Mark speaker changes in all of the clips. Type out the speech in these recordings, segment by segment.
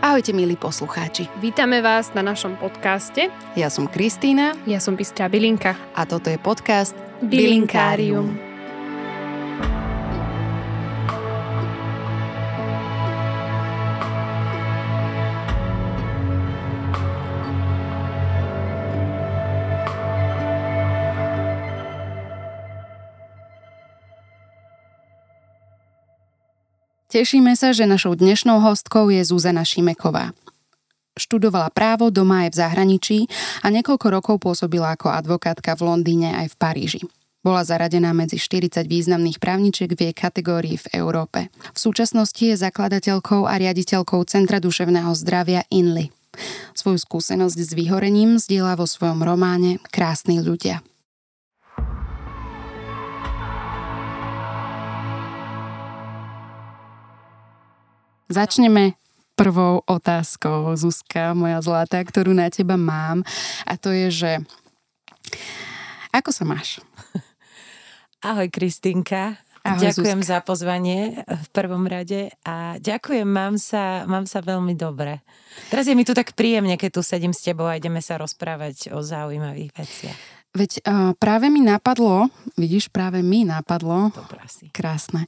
Speaker 1: Ahojte milí poslucháči.
Speaker 2: Vítame vás na našom podcaste.
Speaker 1: Ja som Kristýna.
Speaker 2: Ja som Bystrá Bilinka.
Speaker 1: A toto je podcast
Speaker 2: Bilinkárium.
Speaker 1: Bilinkárium. Tešíme sa, že našou dnešnou hostkou je Zuzana Šimeková. Študovala právo doma aj v zahraničí a niekoľko rokov pôsobila ako advokátka v Londýne aj v Paríži. Bola zaradená medzi 40 významných právničiek v jej kategórii v Európe. V súčasnosti je zakladateľkou a riaditeľkou Centra duševného zdravia INLY. Svoju skúsenosť s vyhorením zdieľa vo svojom románe Krásni ľudia. Začneme prvou otázkou, Zuzka, moja zlatá, ktorú na teba mám. A to je, že ako sa máš?
Speaker 3: Ahoj Kristinka.
Speaker 1: Ahoj,
Speaker 3: ďakujem
Speaker 1: Zuzka.
Speaker 3: za pozvanie v prvom rade a ďakujem, mám sa, mám sa veľmi dobre. Teraz je mi tu tak príjemne, keď tu sedím s tebou a ideme sa rozprávať o zaujímavých veciach.
Speaker 1: Veď uh, práve mi napadlo, vidíš, práve mi napadlo,
Speaker 3: Dobrá si.
Speaker 1: krásne,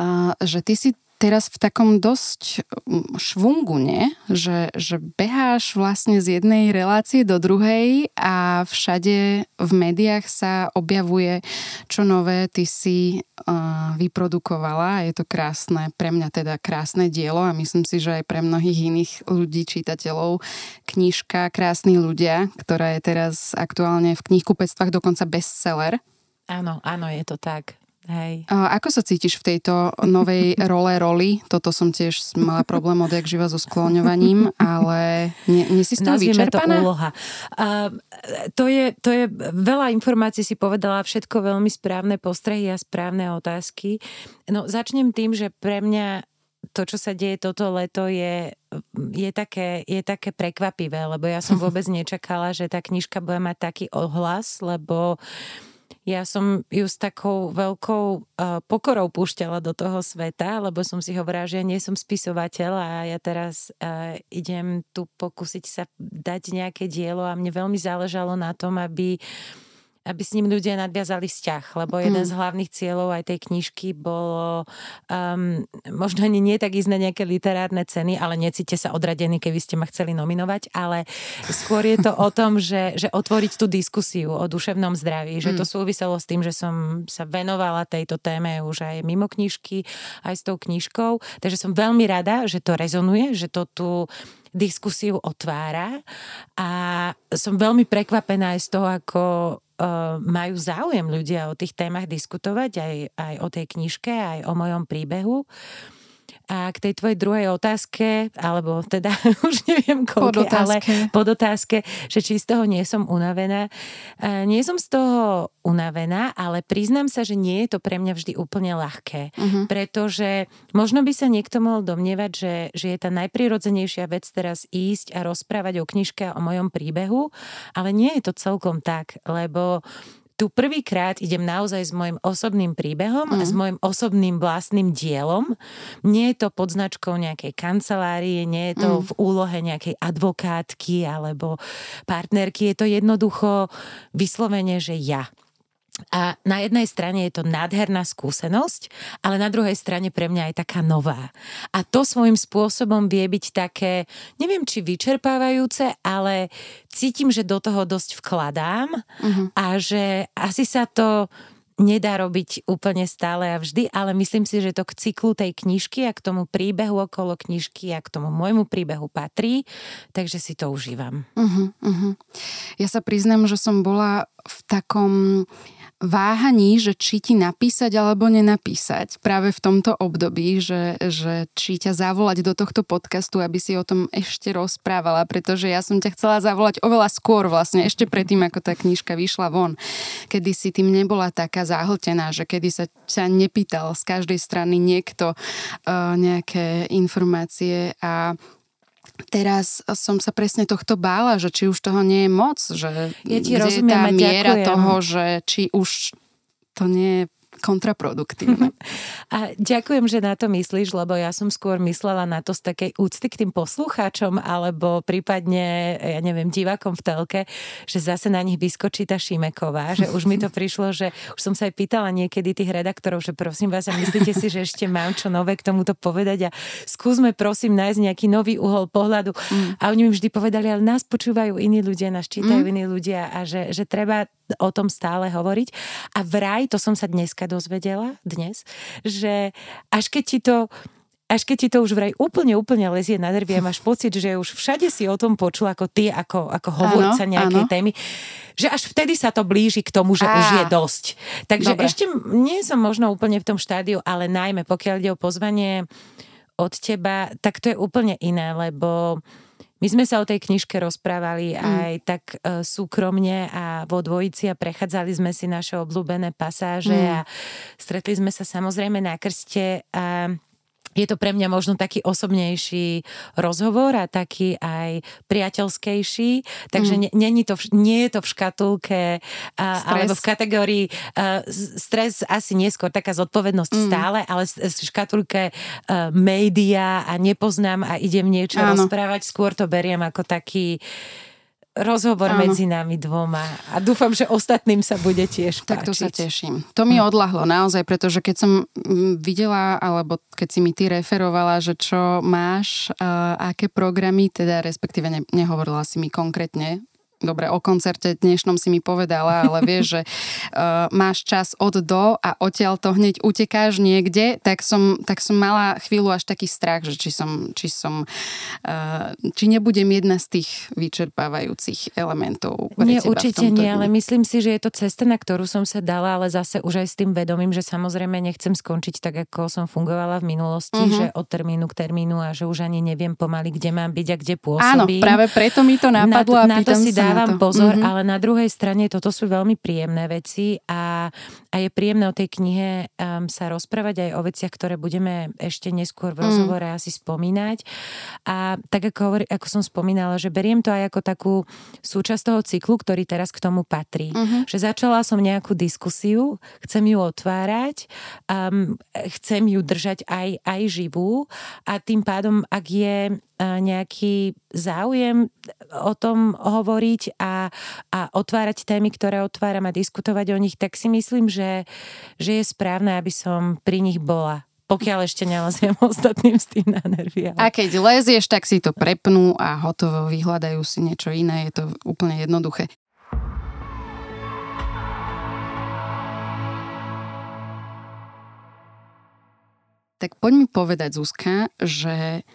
Speaker 1: uh, že ty si teraz v takom dosť mm, švungu, nie? Že, že beháš vlastne z jednej relácie do druhej a všade v médiách sa objavuje čo nové ty si uh, vyprodukovala. Je to krásne, pre mňa teda krásne dielo a myslím si, že aj pre mnohých iných ľudí, čitateľov, knižka Krásni ľudia, ktorá je teraz aktuálne v knihkupectvách dokonca bestseller.
Speaker 3: Áno, áno, je to tak. Hej.
Speaker 1: A Ako sa cítiš v tejto novej role roli? Toto som tiež mala problém odjak živa so skloňovaním, ale nie, nie si z toho
Speaker 3: Nazvime to
Speaker 1: vyčerpaná?
Speaker 3: úloha. A, to, je, to je veľa informácií si povedala, všetko veľmi správne postrehy a správne otázky. No začnem tým, že pre mňa to, čo sa deje toto leto, je, je, také, je také prekvapivé, lebo ja som vôbec nečakala, že tá knižka bude mať taký ohlas, lebo ja som ju s takou veľkou uh, pokorou púšťala do toho sveta, lebo som si hovorila, že ja nie som spisovateľ a ja teraz uh, idem tu pokúsiť sa dať nejaké dielo a mne veľmi záležalo na tom, aby aby s ním ľudia nadviazali vzťah, lebo jeden z hlavných cieľov aj tej knižky bolo um, možno ani nie tak ísť na nejaké literárne ceny, ale necíte sa odradení, keby ste ma chceli nominovať, ale skôr je to o tom, že, že otvoriť tú diskusiu o duševnom zdraví, že to súviselo s tým, že som sa venovala tejto téme už aj mimo knižky, aj s tou knižkou, takže som veľmi rada, že to rezonuje, že to tu diskusiu otvára. A som veľmi prekvapená aj z toho, ako majú záujem ľudia o tých témach diskutovať, aj, aj o tej knižke, aj o mojom príbehu. A k tej tvojej druhej otázke, alebo teda už neviem koľko, ale
Speaker 1: Podotázke.
Speaker 3: že či z toho nie som unavená. E, Nie som z toho unavená, ale priznám sa, že nie je to pre mňa vždy úplne ľahké.
Speaker 1: Mhm.
Speaker 3: Pretože možno by sa niekto mohol domnievať, že, že je tá najprirodzenejšia vec teraz ísť a rozprávať o knižke a o mojom príbehu, ale nie je to celkom tak, lebo tu prvýkrát idem naozaj s môjim osobným príbehom mm. a s môjim osobným vlastným dielom. Nie je to pod značkou nejakej kancelárie, nie je to mm. v úlohe nejakej advokátky alebo partnerky. Je to jednoducho vyslovene, že ja. A na jednej strane je to nádherná skúsenosť, ale na druhej strane pre mňa je taká nová. A to svojím spôsobom vie byť také, neviem či vyčerpávajúce, ale cítim, že do toho dosť vkladám uh-huh. a že asi sa to nedá robiť úplne stále a vždy, ale myslím si, že to k cyklu tej knižky a k tomu príbehu okolo knižky a k tomu môjmu príbehu patrí, takže si to užívam.
Speaker 1: Uh-huh, uh-huh. Ja sa priznám, že som bola v takom váhaní, že či ti napísať alebo nenapísať. Práve v tomto období, že, že či ťa zavolať do tohto podcastu, aby si o tom ešte rozprávala, pretože ja som ťa chcela zavolať oveľa skôr vlastne, ešte predtým, ako tá knižka vyšla von, kedy si tým nebola taká záhltená, že kedy sa ťa nepýtal z každej strany niekto uh, nejaké informácie a teraz som sa presne tohto bála, že či už toho nie je moc, že
Speaker 3: Ja ti
Speaker 1: kde je
Speaker 3: rozumiem
Speaker 1: tá miera
Speaker 3: ďakujem.
Speaker 1: toho, že či už to nie je kontraproduktívne.
Speaker 3: A ďakujem, že na to myslíš, lebo ja som skôr myslela na to z takej úcty k tým poslucháčom alebo prípadne, ja neviem, divákom v telke, že zase na nich vyskočí tá Šimeková, že už mi to prišlo, že už som sa aj pýtala niekedy tých redaktorov, že prosím vás, a myslíte si, že ešte mám čo nové k tomuto povedať a skúsme prosím nájsť nejaký nový uhol pohľadu. Mm. A oni mi vždy povedali, ale nás počúvajú iní ľudia, nás čítajú mm. iní ľudia a že, že treba o tom stále hovoriť. A vraj, to som sa dneska dozvedela, dnes, že až keď ti to až keď ti to už vraj úplne, úplne lezie na nervy a máš pocit, že už všade si o tom počul ako ty, ako, ako hovorca nejakej áno. témy, že až vtedy sa to blíži k tomu, že Á, už je dosť. Takže dobre. ešte nie som možno úplne v tom štádiu, ale najmä pokiaľ ide o pozvanie od teba, tak to je úplne iné, lebo my sme sa o tej knižke rozprávali mm. aj tak uh, súkromne a vo dvojici a prechádzali sme si naše obľúbené pasáže mm. a stretli sme sa samozrejme na krste a je to pre mňa možno taký osobnejší rozhovor a taký aj priateľskejší, takže mm. nie, to, nie je to v škatulke a, alebo v kategórii uh, stres asi neskôr, taká zodpovednosť mm. stále, ale v škatulke uh, média a nepoznám a idem niečo Áno. rozprávať, skôr to beriem ako taký rozhovor Áno. medzi nami dvoma a dúfam, že ostatným sa bude tiež páčiť.
Speaker 1: Tak to sa teším. To mi hm. odlahlo naozaj, pretože keď som mm, videla, alebo keď si mi ty referovala, že čo máš, uh, aké programy, teda respektíve ne, nehovorila si mi konkrétne, dobre, o koncerte dnešnom si mi povedala, ale vieš, že uh, máš čas od do a odtiaľ to hneď utekáš niekde, tak som, tak som mala chvíľu až taký strach, že či som, či som, uh, či nebudem jedna z tých vyčerpávajúcich elementov.
Speaker 3: Nie, určite nie, dni. ale myslím si, že je to cesta, na ktorú som sa dala, ale zase už aj s tým vedomím, že samozrejme nechcem skončiť tak, ako som fungovala v minulosti, uh-huh. že od termínu k termínu a že už ani neviem pomaly, kde mám byť a kde pôsobím.
Speaker 1: Áno, práve preto mi to napadlo
Speaker 3: na, a na to si dá dávam pozor, mm-hmm. ale na druhej strane toto sú veľmi príjemné veci a, a je príjemné o tej knihe um, sa rozprávať aj o veciach, ktoré budeme ešte neskôr v mm. rozhovore mm. asi spomínať. A tak ako, hovorí, ako som spomínala, že beriem to aj ako takú súčasť toho cyklu, ktorý teraz k tomu patrí. Mm-hmm. Že začala som nejakú diskusiu, chcem ju otvárať, um, chcem ju držať aj, aj živú a tým pádom, ak je nejaký záujem o tom hovoriť a, a otvárať témy, ktoré otváram a diskutovať o nich, tak si myslím, že, že je správne, aby som pri nich bola pokiaľ ešte neleziem ostatným s tým na nervy.
Speaker 1: Ale... A keď lezieš, tak si to prepnú a hotovo vyhľadajú si niečo iné. Je to úplne jednoduché. Tak poď mi povedať, Zuzka, že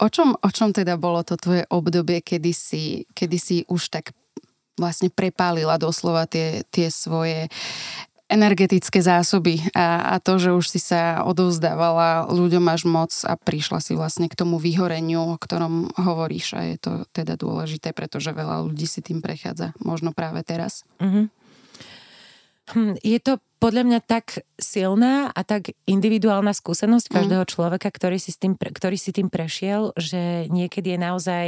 Speaker 1: O čom, o čom teda bolo to tvoje obdobie, kedy si, kedy si už tak vlastne prepálila doslova tie, tie svoje energetické zásoby a, a to, že už si sa odovzdávala ľuďom až moc a prišla si vlastne k tomu vyhoreniu, o ktorom hovoríš a je to teda dôležité, pretože veľa ľudí si tým prechádza, možno práve teraz. Mm-hmm.
Speaker 3: Je to podľa mňa tak silná a tak individuálna skúsenosť mm. každého človeka, ktorý si, s tým, ktorý si tým prešiel, že niekedy je naozaj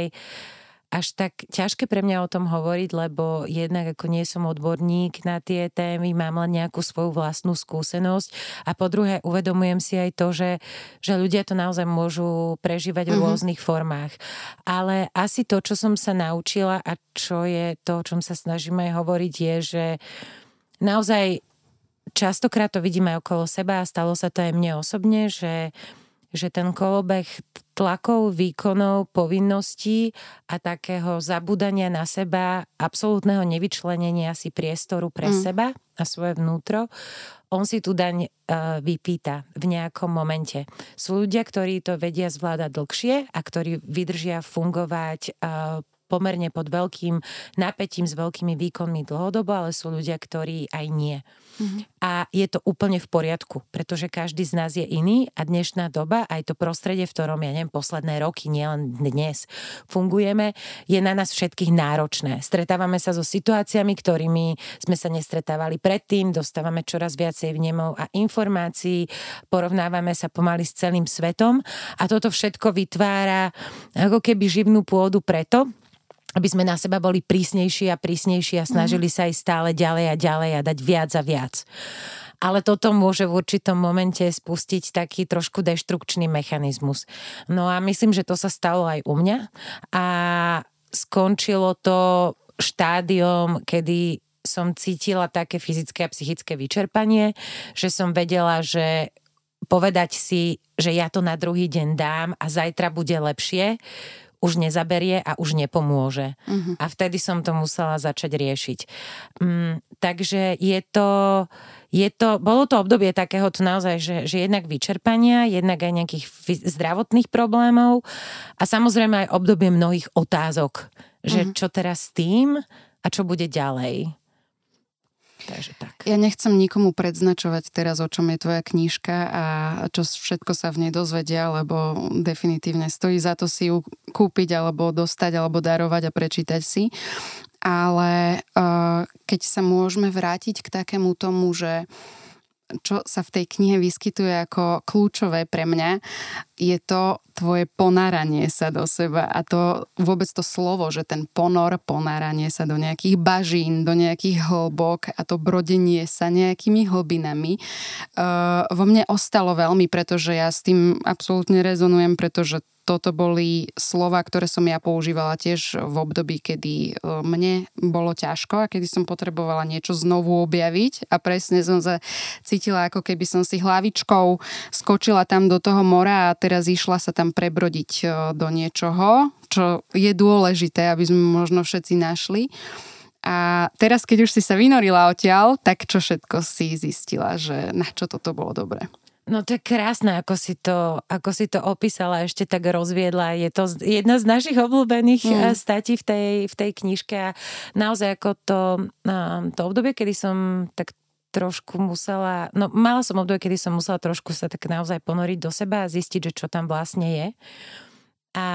Speaker 3: až tak ťažké pre mňa o tom hovoriť, lebo jednak ako nie som odborník na tie témy, mám len nejakú svoju vlastnú skúsenosť a po druhé uvedomujem si aj to, že, že ľudia to naozaj môžu prežívať v mm-hmm. rôznych formách. Ale asi to, čo som sa naučila a čo je to, o čom sa snažíme hovoriť, je, že naozaj častokrát to vidíme okolo seba a stalo sa to aj mne osobne, že, že ten kolobeh tlakov, výkonov, povinností a takého zabúdania na seba, absolútneho nevyčlenenia si priestoru pre mm. seba a svoje vnútro, on si tu daň uh, vypýta v nejakom momente. Sú ľudia, ktorí to vedia zvládať dlhšie a ktorí vydržia fungovať uh, pomerne pod veľkým napätím s veľkými výkonmi dlhodobo, ale sú ľudia, ktorí aj nie. Mm-hmm. A je to úplne v poriadku, pretože každý z nás je iný a dnešná doba, aj to prostredie, v ktorom, ja neviem, posledné roky, nielen dnes, fungujeme, je na nás všetkých náročné. Stretávame sa so situáciami, ktorými sme sa nestretávali predtým, dostávame čoraz viacej vnemov a informácií, porovnávame sa pomaly s celým svetom a toto všetko vytvára ako keby živnú pôdu preto, aby sme na seba boli prísnejší a prísnejší a snažili mm. sa ísť stále ďalej a ďalej a dať viac a viac. ale toto môže v určitom momente spustiť taký trošku deštrukčný mechanizmus. No a myslím, že to sa stalo aj u mňa a skončilo to štádiom, kedy som cítila také fyzické a psychické vyčerpanie, že som vedela, že povedať si, že ja to na druhý deň dám a zajtra bude lepšie, už nezaberie a už nepomôže. Uh-huh. A vtedy som to musela začať riešiť. Mm, takže je to, je to, bolo to obdobie takého naozaj, že, že jednak vyčerpania, jednak aj nejakých zdravotných problémov a samozrejme aj obdobie mnohých otázok, že uh-huh. čo teraz s tým a čo bude ďalej. Takže tak.
Speaker 1: Ja nechcem nikomu predznačovať teraz, o čom je tvoja knižka a čo všetko sa v nej dozvedia, lebo definitívne stojí za to si ju kúpiť alebo dostať alebo darovať a prečítať si. Ale uh, keď sa môžeme vrátiť k takému tomu, že čo sa v tej knihe vyskytuje ako kľúčové pre mňa, je to tvoje ponáranie sa do seba. A to vôbec to slovo, že ten ponor, ponáranie sa do nejakých bažín, do nejakých hlbok a to brodenie sa nejakými hlbinami uh, vo mne ostalo veľmi, pretože ja s tým absolútne rezonujem, pretože toto boli slova, ktoré som ja používala tiež v období, kedy e, mne bolo ťažko a kedy som potrebovala niečo znovu objaviť a presne som sa cítila, ako keby som si hlavičkou skočila tam do toho mora a teraz išla sa tam prebrodiť e, do niečoho, čo je dôležité, aby sme možno všetci našli. A teraz, keď už si sa vynorila odtiaľ, tak čo všetko si zistila, že na čo toto bolo dobré?
Speaker 3: No to je krásne, ako si to, ako si to opísala, ešte tak rozviedla. Je to jedna z našich obľúbených mm. statí v tej, v tej knižke a naozaj ako to, to obdobie, kedy som tak trošku musela, no mala som obdobie, kedy som musela trošku sa tak naozaj ponoriť do seba a zistiť, že čo tam vlastne je. A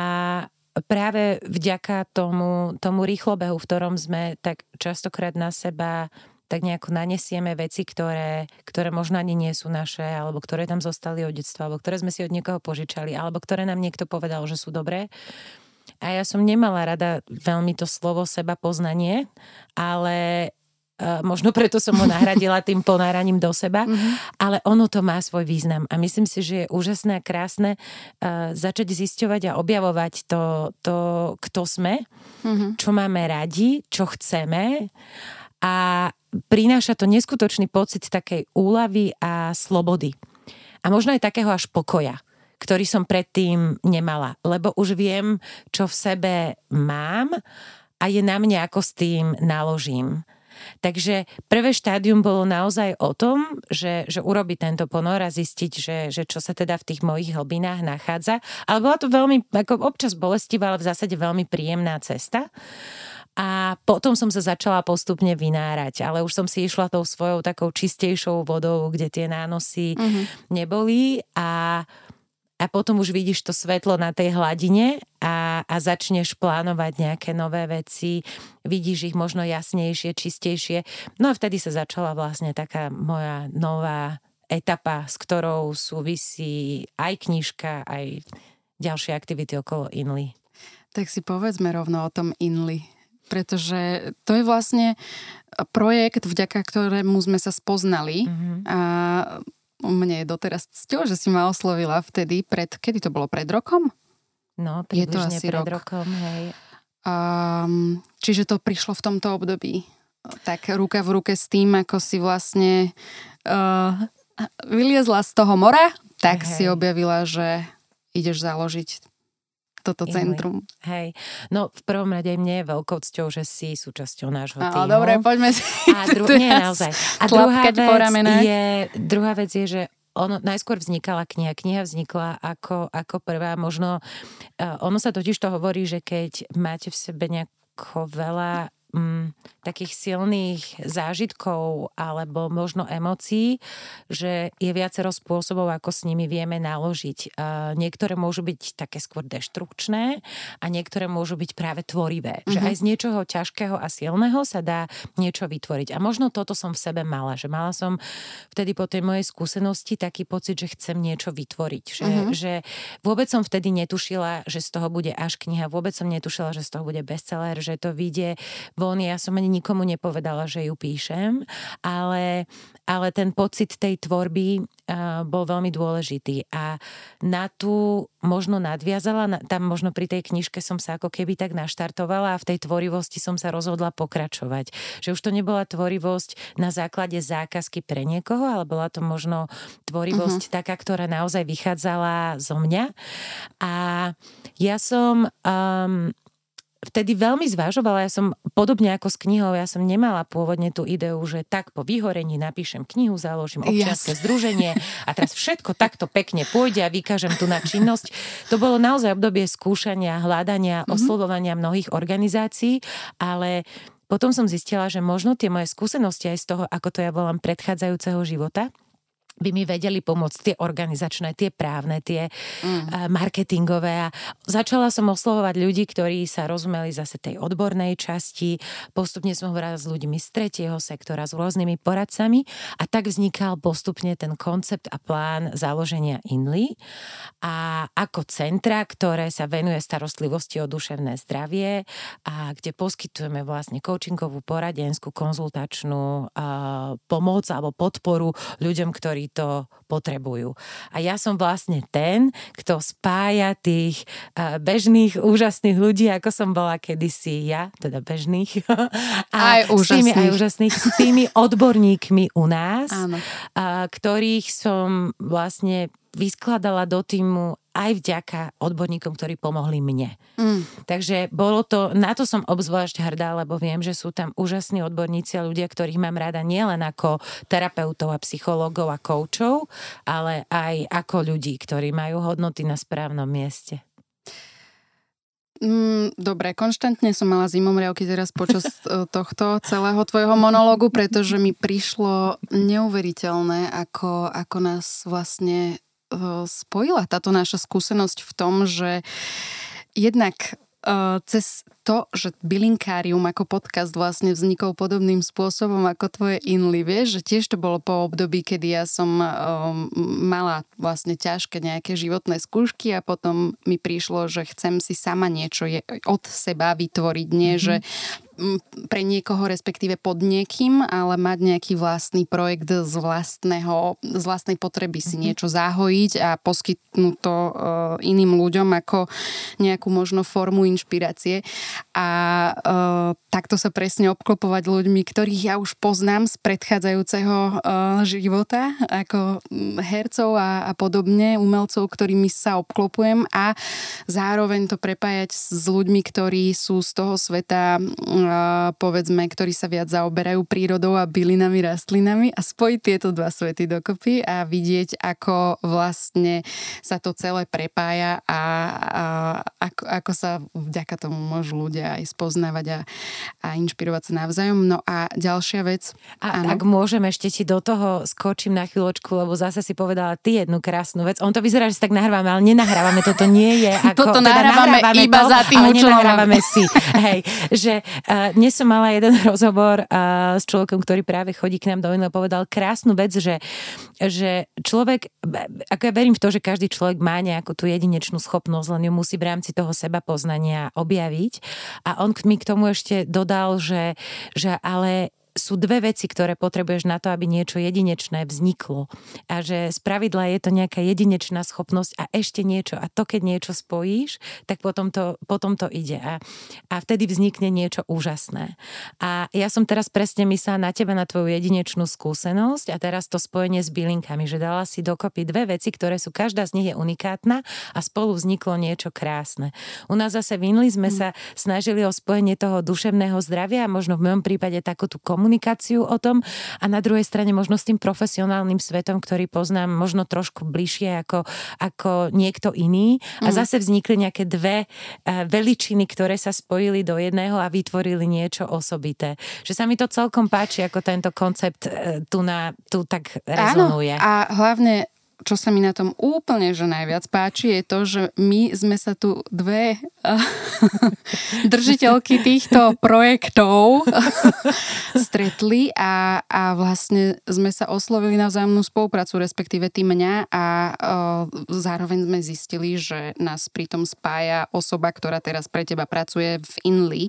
Speaker 3: práve vďaka tomu, tomu rýchlobehu, v ktorom sme tak častokrát na seba tak nejako nanesieme veci, ktoré, ktoré možno ani nie sú naše, alebo ktoré tam zostali od detstva, alebo ktoré sme si od niekoho požičali, alebo ktoré nám niekto povedal, že sú dobré. A ja som nemala rada veľmi to slovo seba poznanie, ale Uh, možno preto som ho nahradila tým ponáraním do seba, mm-hmm. ale ono to má svoj význam a myslím si, že je úžasné a krásne uh, začať zisťovať a objavovať to, to kto sme, mm-hmm. čo máme radi, čo chceme a prináša to neskutočný pocit takej úlavy a slobody. A možno aj takého až pokoja, ktorý som predtým nemala. Lebo už viem, čo v sebe mám a je na mne, ako s tým naložím. Takže prvé štádium bolo naozaj o tom, že, že urobiť tento ponor a zistiť, že, že čo sa teda v tých mojich hlbinách nachádza. Ale bola to veľmi, ako občas bolestivá, ale v zásade veľmi príjemná cesta. A potom som sa začala postupne vynárať, ale už som si išla tou svojou takou čistejšou vodou, kde tie nánosy mm-hmm. neboli a a potom už vidíš to svetlo na tej hladine a, a začneš plánovať nejaké nové veci, vidíš ich možno jasnejšie, čistejšie. No a vtedy sa začala vlastne taká moja nová etapa, s ktorou súvisí aj knižka, aj ďalšie aktivity okolo Inly.
Speaker 1: Tak si povedzme rovno o tom Inly pretože to je vlastne projekt, vďaka ktorému sme sa spoznali mm-hmm. a mne je doteraz cťou, že si ma oslovila vtedy pred, kedy to bolo, pred rokom?
Speaker 3: No, je to asi pred rok. rokom, hej.
Speaker 1: Um, čiže to prišlo v tomto období. Tak ruka v ruke s tým, ako si vlastne uh, vyliezla z toho mora, tak hej. si objavila, že ideš založiť toto Inli. centrum.
Speaker 3: Hej. No v prvom rade mne je veľkou cťou, že si súčasťou nášho
Speaker 1: týmu. dobre, poďme si
Speaker 3: a dru- nie, naozaj. A druhá vec, je, druhá vec je, že ono, najskôr vznikala kniha. Kniha vznikla ako, ako prvá. Možno, uh, ono sa totiž to hovorí, že keď máte v sebe nejako veľa mm, takých silných zážitkov alebo možno emócií, že je viacero spôsobov, ako s nimi vieme naložiť. Uh, niektoré môžu byť také skôr deštrukčné a niektoré môžu byť práve tvorivé. Mm-hmm. Že mhm. aj z niečoho ťažkého a silného sa dá niečo vytvoriť. A možno toto som v sebe mala, že mala som vtedy po tej mojej skúsenosti taký pocit, že chcem niečo vytvoriť. Že, mm-hmm. že vôbec som vtedy netušila, že z toho bude až kniha, vôbec som netušila, že z toho bude bestseller, že to vyjde von. Ja som ani nikomu nepovedala, že ju píšem, ale, ale ten pocit tej tvorby uh, bol veľmi dôležitý a na tú možno nadviazala, na, tam možno pri tej knižke som sa ako keby tak naštartovala a v tej tvorivosti som sa rozhodla pokračovať. Že už to nebola tvorivosť na základe zákazky pre niekoho, ale bola to možno tvorivosť uh-huh. taká, ktorá naozaj vychádzala zo mňa. A ja som um, vtedy veľmi zvažovala, ja som podobne ako s knihou, ja som nemala pôvodne tú ideu, že tak po vyhorení napíšem knihu, založím občianske yes. združenie a teraz všetko takto pekne pôjde a vykážem tu na činnosť. To bolo naozaj obdobie skúšania, hľadania, mm-hmm. oslovovania mnohých organizácií, ale potom som zistila, že možno tie moje skúsenosti aj z toho, ako to ja volám predchádzajúceho života, by mi vedeli pomôcť tie organizačné, tie právne, tie mm. marketingové. A začala som oslovovať ľudí, ktorí sa rozumeli zase tej odbornej časti. Postupne som hovorila s ľuďmi z tretieho sektora, s rôznymi poradcami a tak vznikal postupne ten koncept a plán založenia INLI a ako centra, ktoré sa venuje starostlivosti o duševné zdravie a kde poskytujeme vlastne coachingovú, poradenskú, konzultačnú uh, pomoc alebo podporu ľuďom, ktorí to potrebujú. A ja som vlastne ten, kto spája tých bežných, úžasných ľudí, ako som bola kedysi ja, teda bežných.
Speaker 1: A aj úžasných. S tými,
Speaker 3: aj úžasných, s tými odborníkmi u nás, Áno. ktorých som vlastne vyskladala do týmu aj vďaka odborníkom, ktorí pomohli mne. Mm. Takže bolo to, na to som obzvlášť hrdá, lebo viem, že sú tam úžasní odborníci a ľudia, ktorých mám rada nielen ako terapeutov a psychológov a koučov, ale aj ako ľudí, ktorí majú hodnoty na správnom mieste.
Speaker 1: Mm, dobre, konštantne som mala zimomriavky teraz počas e, tohto celého tvojho monológu, pretože mi prišlo neuveriteľné, ako, ako nás vlastne spojila táto naša skúsenosť v tom, že jednak cez to, že Bilinkárium ako podcast vlastne vznikol podobným spôsobom ako tvoje Inly, vieš, že tiež to bolo po období, kedy ja som um, mala vlastne ťažké nejaké životné skúšky a potom mi prišlo, že chcem si sama niečo je, od seba vytvoriť, nie, mm-hmm. že pre niekoho, respektíve pod niekým, ale mať nejaký vlastný projekt z, vlastného, z vlastnej potreby si mm-hmm. niečo zahojiť a poskytnúť to uh, iným ľuďom ako nejakú možno formu inšpirácie a uh, takto sa presne obklopovať ľuďmi, ktorých ja už poznám z predchádzajúceho uh, života, ako hercov a, a podobne, umelcov, ktorými sa obklopujem a zároveň to prepájať s ľuďmi, ktorí sú z toho sveta, povedzme, ktorí sa viac zaoberajú prírodou a bylinami, rastlinami a spojiť tieto dva svety dokopy a vidieť, ako vlastne sa to celé prepája a, a ako, ako sa vďaka tomu môžu ľudia aj spoznávať a, a inšpirovať sa navzájom. No a ďalšia vec.
Speaker 3: A áno. ak môžem, ešte ti do toho skočím na chvíľočku, lebo zase si povedala ty jednu krásnu vec. On to vyzerá, že si tak nahrávame, ale nenahrávame. Toto nie je ako...
Speaker 1: Toto teda nahrávame, nahrávame iba to, za tým
Speaker 3: ale nenahrávame si. Hej, že uh, dnes som mala jeden rozhovor uh, s človekom, ktorý práve chodí k nám do a povedal krásnu vec, že, že človek, ako ja verím v to, že každý človek má nejakú tú jedinečnú schopnosť, len ju musí v rámci toho seba poznania objaviť. A on mi k tomu ešte dodal, že, že ale sú dve veci, ktoré potrebuješ na to, aby niečo jedinečné vzniklo. A že z pravidla je to nejaká jedinečná schopnosť a ešte niečo. A to, keď niečo spojíš, tak potom to, potom to ide. A, a vtedy vznikne niečo úžasné. A ja som teraz presne myslela na teba, na tvoju jedinečnú skúsenosť a teraz to spojenie s bylinkami, že dala si dokopy dve veci, ktoré sú, každá z nich je unikátna a spolu vzniklo niečo krásne. U nás zase v Inli sme mm. sa snažili o spojenie toho duševného zdravia a možno v mojom prípade takú tú komunikáciu komunikáciu o tom a na druhej strane možno s tým profesionálnym svetom, ktorý poznám možno trošku bližšie ako, ako niekto iný a mm. zase vznikli nejaké dve uh, veličiny, ktoré sa spojili do jedného a vytvorili niečo osobité. Že sa mi to celkom páči, ako tento koncept uh, tu, na, tu tak rezonuje.
Speaker 1: Áno, a hlavne čo sa mi na tom úplne že najviac páči, je to, že my sme sa tu dve držiteľky týchto projektov stretli a, a vlastne sme sa oslovili na vzájomnú spoluprácu, respektíve ty mňa a zároveň sme zistili, že nás pritom spája osoba, ktorá teraz pre teba pracuje v Inli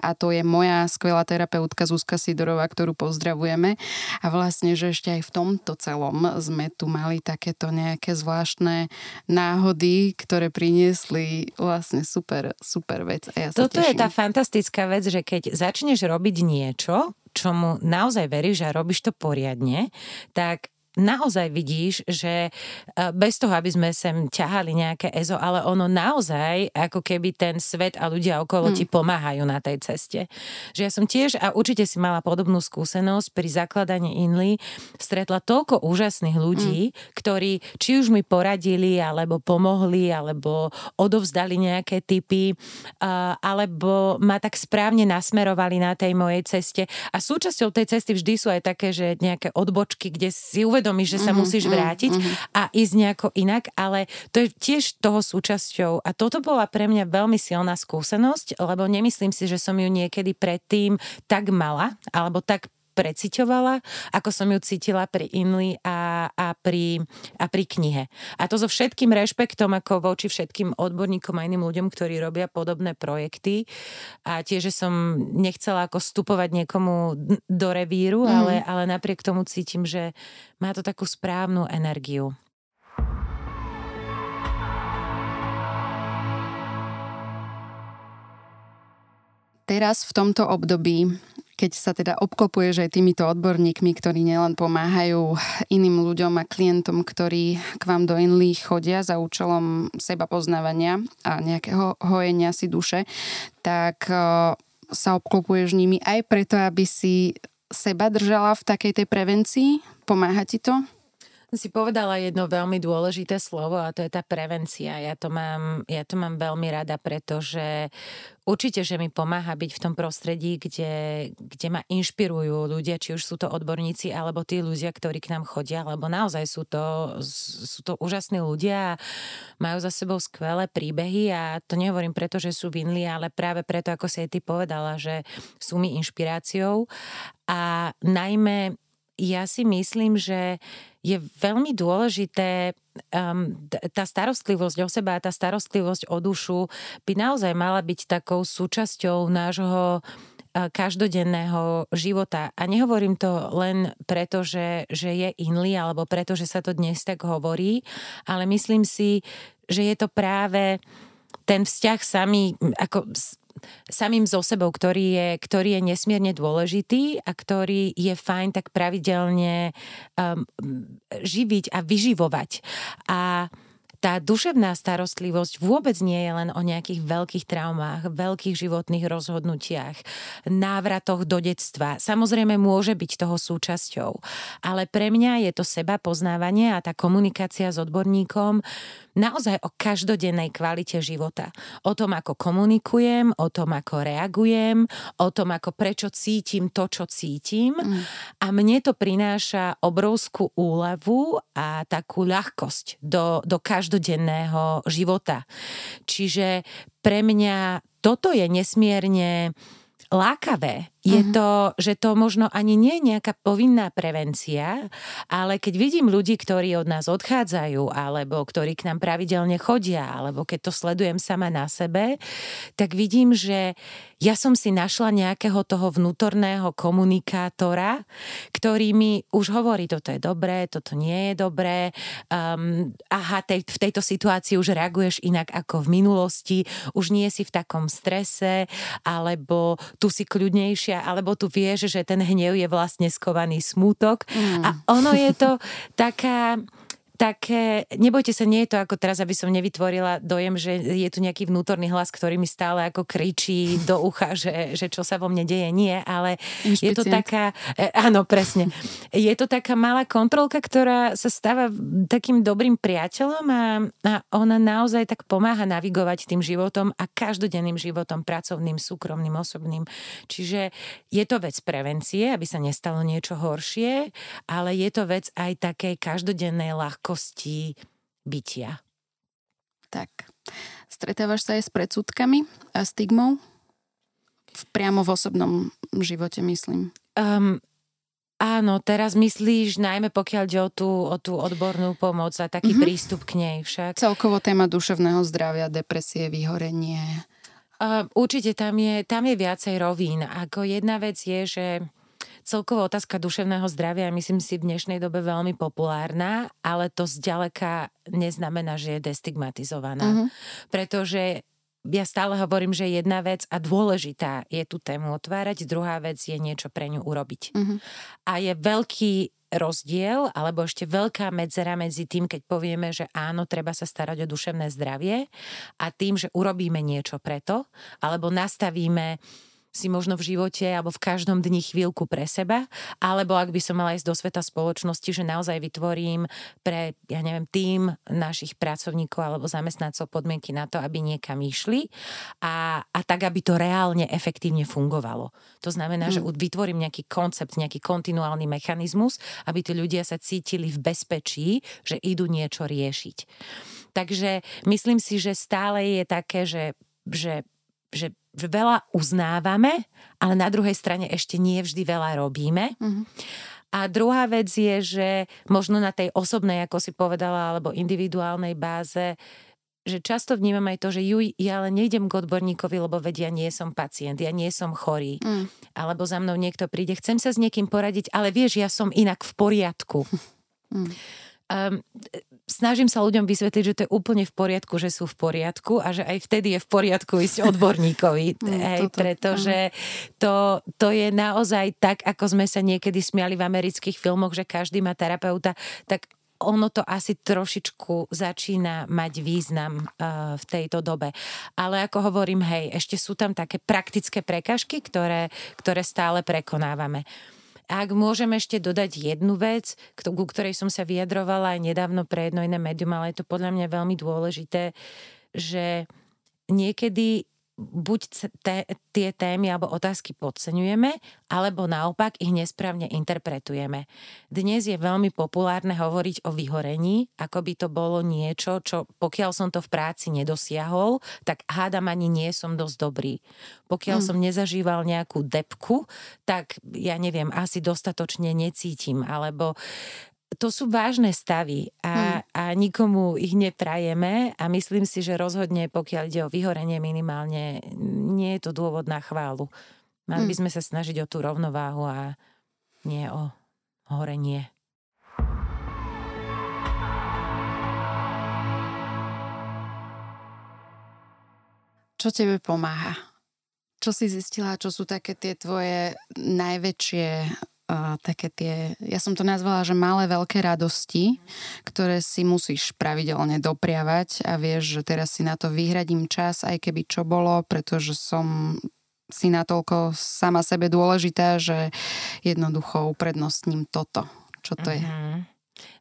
Speaker 1: a to je moja skvelá terapeutka Zuzka Sidorová, ktorú pozdravujeme. A vlastne, že ešte aj v tomto celom sme tu mali takéto nejaké zvláštne náhody, ktoré priniesli vlastne super, super vec. A ja
Speaker 3: Toto
Speaker 1: teším.
Speaker 3: je tá fantastická vec, že keď začneš robiť niečo, čomu naozaj veríš a robíš to poriadne, tak naozaj vidíš, že e, bez toho, aby sme sem ťahali nejaké EZO, ale ono naozaj, ako keby ten svet a ľudia okolo hmm. ti pomáhajú na tej ceste. Že ja som tiež, a určite si mala podobnú skúsenosť, pri zakladaní Inly stretla toľko úžasných ľudí, hmm. ktorí či už mi poradili, alebo pomohli, alebo odovzdali nejaké typy, alebo ma tak správne nasmerovali na tej mojej ceste. A súčasťou tej cesty vždy sú aj také, že nejaké odbočky, kde si uvedomíš, uvedomíš, že sa mm-hmm, musíš vrátiť mm-hmm. a ísť nejako inak, ale to je tiež toho súčasťou. A toto bola pre mňa veľmi silná skúsenosť, lebo nemyslím si, že som ju niekedy predtým tak mala, alebo tak preciťovala, ako som ju cítila pri Inli a, a, pri, a pri knihe. A to so všetkým rešpektom ako voči všetkým odborníkom a iným ľuďom, ktorí robia podobné projekty. A tiež, že som nechcela ako vstupovať niekomu do revíru, mm. ale, ale napriek tomu cítim, že má to takú správnu energiu.
Speaker 1: Teraz v tomto období keď sa teda obklopuješ aj týmito odborníkmi, ktorí nielen pomáhajú iným ľuďom a klientom, ktorí k vám do Inly chodia za účelom seba poznávania a nejakého hojenia si duše, tak e, sa obklopuješ nimi aj preto, aby si seba držala v takej tej prevencii? Pomáha ti to?
Speaker 3: Si povedala jedno veľmi dôležité slovo a to je tá prevencia. Ja to mám, ja to mám veľmi rada, pretože určite, že mi pomáha byť v tom prostredí, kde, kde ma inšpirujú ľudia, či už sú to odborníci alebo tí ľudia, ktorí k nám chodia, lebo naozaj sú to, sú to úžasní ľudia a majú za sebou skvelé príbehy a to nehovorím preto, že sú vinli, ale práve preto, ako si aj ty povedala, že sú mi inšpiráciou a najmä ja si myslím, že je veľmi dôležité um, tá starostlivosť o seba a tá starostlivosť o dušu by naozaj mala byť takou súčasťou nášho uh, každodenného života. A nehovorím to len preto, že, že je inly, alebo preto, že sa to dnes tak hovorí, ale myslím si, že je to práve ten vzťah sami, ako samým so sebou, ktorý je, ktorý je nesmierne dôležitý a ktorý je fajn tak pravidelne um, živiť a vyživovať. A tá duševná starostlivosť vôbec nie je len o nejakých veľkých traumách, veľkých životných rozhodnutiach, návratoch do detstva. Samozrejme môže byť toho súčasťou, ale pre mňa je to seba poznávanie a tá komunikácia s odborníkom naozaj o každodennej kvalite života. O tom, ako komunikujem, o tom, ako reagujem, o tom, ako prečo cítim to, čo cítim. Mm. A mne to prináša obrovskú úlevu a takú ľahkosť do, do každodenného života. Čiže pre mňa toto je nesmierne lákavé je uh-huh. to, že to možno ani nie je nejaká povinná prevencia, ale keď vidím ľudí, ktorí od nás odchádzajú, alebo ktorí k nám pravidelne chodia, alebo keď to sledujem sama na sebe, tak vidím, že ja som si našla nejakého toho vnútorného komunikátora, ktorý mi už hovorí, toto je dobré, toto nie je dobré, um, aha, tej, v tejto situácii už reaguješ inak ako v minulosti, už nie si v takom strese, alebo tu si kľudnejšia emócia, alebo tu vieš, že ten hnev je vlastne skovaný smútok. Mm. A ono je to taká také, nebojte sa, nie je to ako teraz, aby som nevytvorila dojem, že je tu nejaký vnútorný hlas, ktorý mi stále ako kričí do ucha, že, že čo sa vo mne deje. Nie, ale Inšpicient. je to taká, e, áno, presne. Je to taká malá kontrolka, ktorá sa stáva takým dobrým priateľom a, a ona naozaj tak pomáha navigovať tým životom a každodenným životom, pracovným, súkromným, osobným. Čiže je to vec prevencie, aby sa nestalo niečo horšie, ale je to vec aj takej každodennej ľahkosti ľahkosti bytia.
Speaker 1: Tak. Stretávaš sa aj s predsudkami a stigmou? V, priamo v osobnom živote, myslím.
Speaker 3: Um, áno, teraz myslíš najmä pokiaľ ide o tú, o tú odbornú pomoc a taký mm-hmm. prístup k nej však.
Speaker 1: Celkovo téma duševného zdravia, depresie, vyhorenie.
Speaker 3: Uh, určite tam je, tam je viacej rovín. Ako jedna vec je, že celková otázka duševného zdravia je myslím si v dnešnej dobe veľmi populárna, ale to zďaleka neznamená, že je destigmatizovaná. Mm-hmm. Pretože ja stále hovorím, že jedna vec a dôležitá je tú tému otvárať, druhá vec je niečo pre ňu urobiť. Mm-hmm. A je veľký rozdiel, alebo ešte veľká medzera medzi tým, keď povieme, že áno, treba sa starať o duševné zdravie a tým, že urobíme niečo preto, alebo nastavíme si možno v živote alebo v každom dni chvíľku pre seba, alebo ak by som mala ísť do sveta spoločnosti, že naozaj vytvorím pre, ja neviem, tým našich pracovníkov alebo zamestnancov podmienky na to, aby niekam išli a, a tak, aby to reálne efektívne fungovalo. To znamená, hmm. že vytvorím nejaký koncept, nejaký kontinuálny mechanizmus, aby tí ľudia sa cítili v bezpečí, že idú niečo riešiť. Takže myslím si, že stále je také, že, že, že veľa uznávame, ale na druhej strane ešte nie vždy veľa robíme. Mm-hmm. A druhá vec je, že možno na tej osobnej, ako si povedala, alebo individuálnej báze, že často vnímam aj to, že ju, ja ale nejdem k odborníkovi, lebo vedia, ja nie som pacient, ja nie som chorý. Mm. Alebo za mnou niekto príde, chcem sa s niekým poradiť, ale vieš, ja som inak v poriadku. Mm um, snažím sa ľuďom vysvetliť, že to je úplne v poriadku, že sú v poriadku a že aj vtedy je v poriadku ísť odborníkovi. Mm, hej, pretože to, to je naozaj tak, ako sme sa niekedy smiali v amerických filmoch, že každý má terapeuta, tak ono to asi trošičku začína mať význam uh, v tejto dobe. Ale ako hovorím, hej, ešte sú tam také praktické prekažky, ktoré, ktoré stále prekonávame. Ak môžem ešte dodať jednu vec, ku ktorej som sa vyjadrovala aj nedávno pre jedno iné médium, ale je to podľa mňa veľmi dôležité, že niekedy buď te, tie témy alebo otázky podceňujeme, alebo naopak ich nesprávne interpretujeme. Dnes je veľmi populárne hovoriť o vyhorení, ako by to bolo niečo, čo pokiaľ som to v práci nedosiahol, tak hádam ani nie som dosť dobrý. Pokiaľ mm. som nezažíval nejakú depku, tak ja neviem, asi dostatočne necítim, alebo to sú vážne stavy a, hmm. a nikomu ich neprajeme a myslím si, že rozhodne, pokiaľ ide o vyhorenie minimálne, nie je to dôvod na chválu. Mali hmm. by sme sa snažiť o tú rovnováhu a nie o horenie.
Speaker 1: Čo tebe pomáha? Čo si zistila, čo sú také tie tvoje najväčšie také tie, ja som to nazvala, že malé veľké radosti, ktoré si musíš pravidelne dopriavať a vieš, že teraz si na to vyhradím čas, aj keby čo bolo, pretože som si natoľko sama sebe dôležitá, že jednoducho uprednostním toto. Čo to je?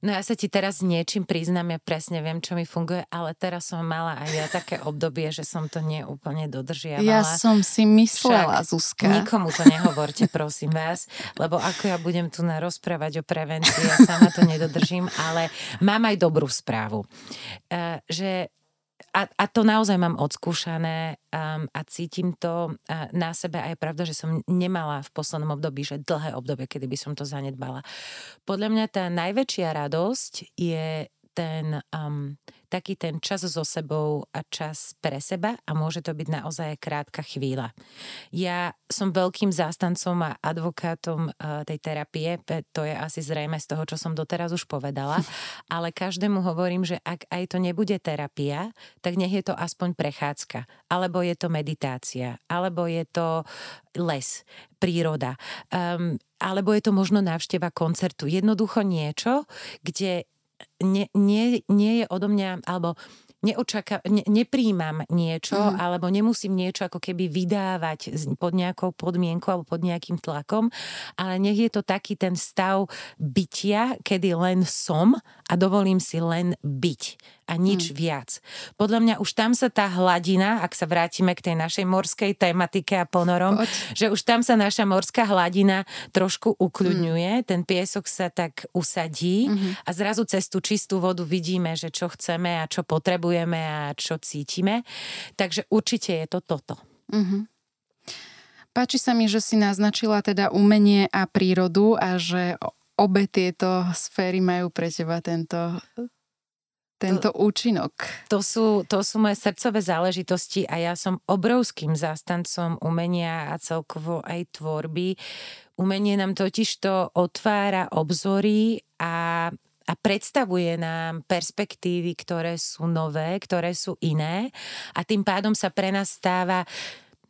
Speaker 3: No ja sa ti teraz niečím priznám, ja presne viem, čo mi funguje, ale teraz som mala aj ja také obdobie, že som to neúplne dodržiavala.
Speaker 1: Ja som si myslela, Však Zuzka.
Speaker 3: Nikomu to nehovorte, prosím vás, lebo ako ja budem tu na rozprávať o prevencii, ja sama to nedodržím, ale mám aj dobrú správu. Uh, že a, a to naozaj mám odskúšané um, a cítim to uh, na sebe a je pravda, že som nemala v poslednom období, že dlhé obdobie, kedy by som to zanedbala. Podľa mňa tá najväčšia radosť je ten um, taký ten čas so sebou a čas pre seba a môže to byť naozaj krátka chvíľa. Ja som veľkým zástancom a advokátom uh, tej terapie, to je asi zrejme z toho, čo som doteraz už povedala, ale každému hovorím, že ak aj to nebude terapia, tak nech je to aspoň prechádzka, alebo je to meditácia, alebo je to les, príroda, um, alebo je to možno návšteva koncertu. Jednoducho niečo, kde nie, nie, nie je odo mňa, alebo neočaká, ne, nepríjmam niečo, mm. alebo nemusím niečo ako keby vydávať pod nejakou podmienkou alebo pod nejakým tlakom, ale nech je to taký ten stav bytia, kedy len som a dovolím si len byť. A nič hmm. viac. Podľa mňa už tam sa tá hladina, ak sa vrátime k tej našej morskej tematike a ponorom, Poď. že už tam sa naša morská hladina trošku ukľudňuje, hmm. ten piesok sa tak usadí hmm. a zrazu cez tú čistú vodu vidíme, že čo chceme a čo potrebujeme a čo cítime. Takže určite je to toto. Hmm.
Speaker 1: Páči sa mi, že si naznačila teda umenie a prírodu a že obe tieto sféry majú pre teba tento tento to, účinok.
Speaker 3: To sú, to sú moje srdcové záležitosti a ja som obrovským zástancom umenia a celkovo aj tvorby. Umenie nám totiž to otvára obzory a a predstavuje nám perspektívy, ktoré sú nové, ktoré sú iné a tým pádom sa pre nás stáva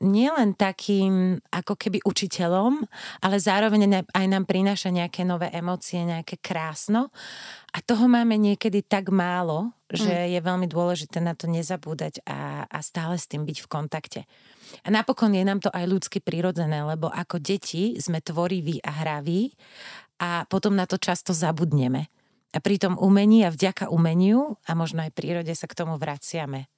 Speaker 3: nielen takým ako keby učiteľom, ale zároveň aj nám prináša nejaké nové emócie, nejaké krásno. A toho máme niekedy tak málo, že mm. je veľmi dôležité na to nezabúdať a, a stále s tým byť v kontakte. A napokon je nám to aj ľudsky prirodzené, lebo ako deti sme tvoriví a hraví a potom na to často zabudneme. A pri tom umení a vďaka umeniu a možno aj prírode sa k tomu vraciame.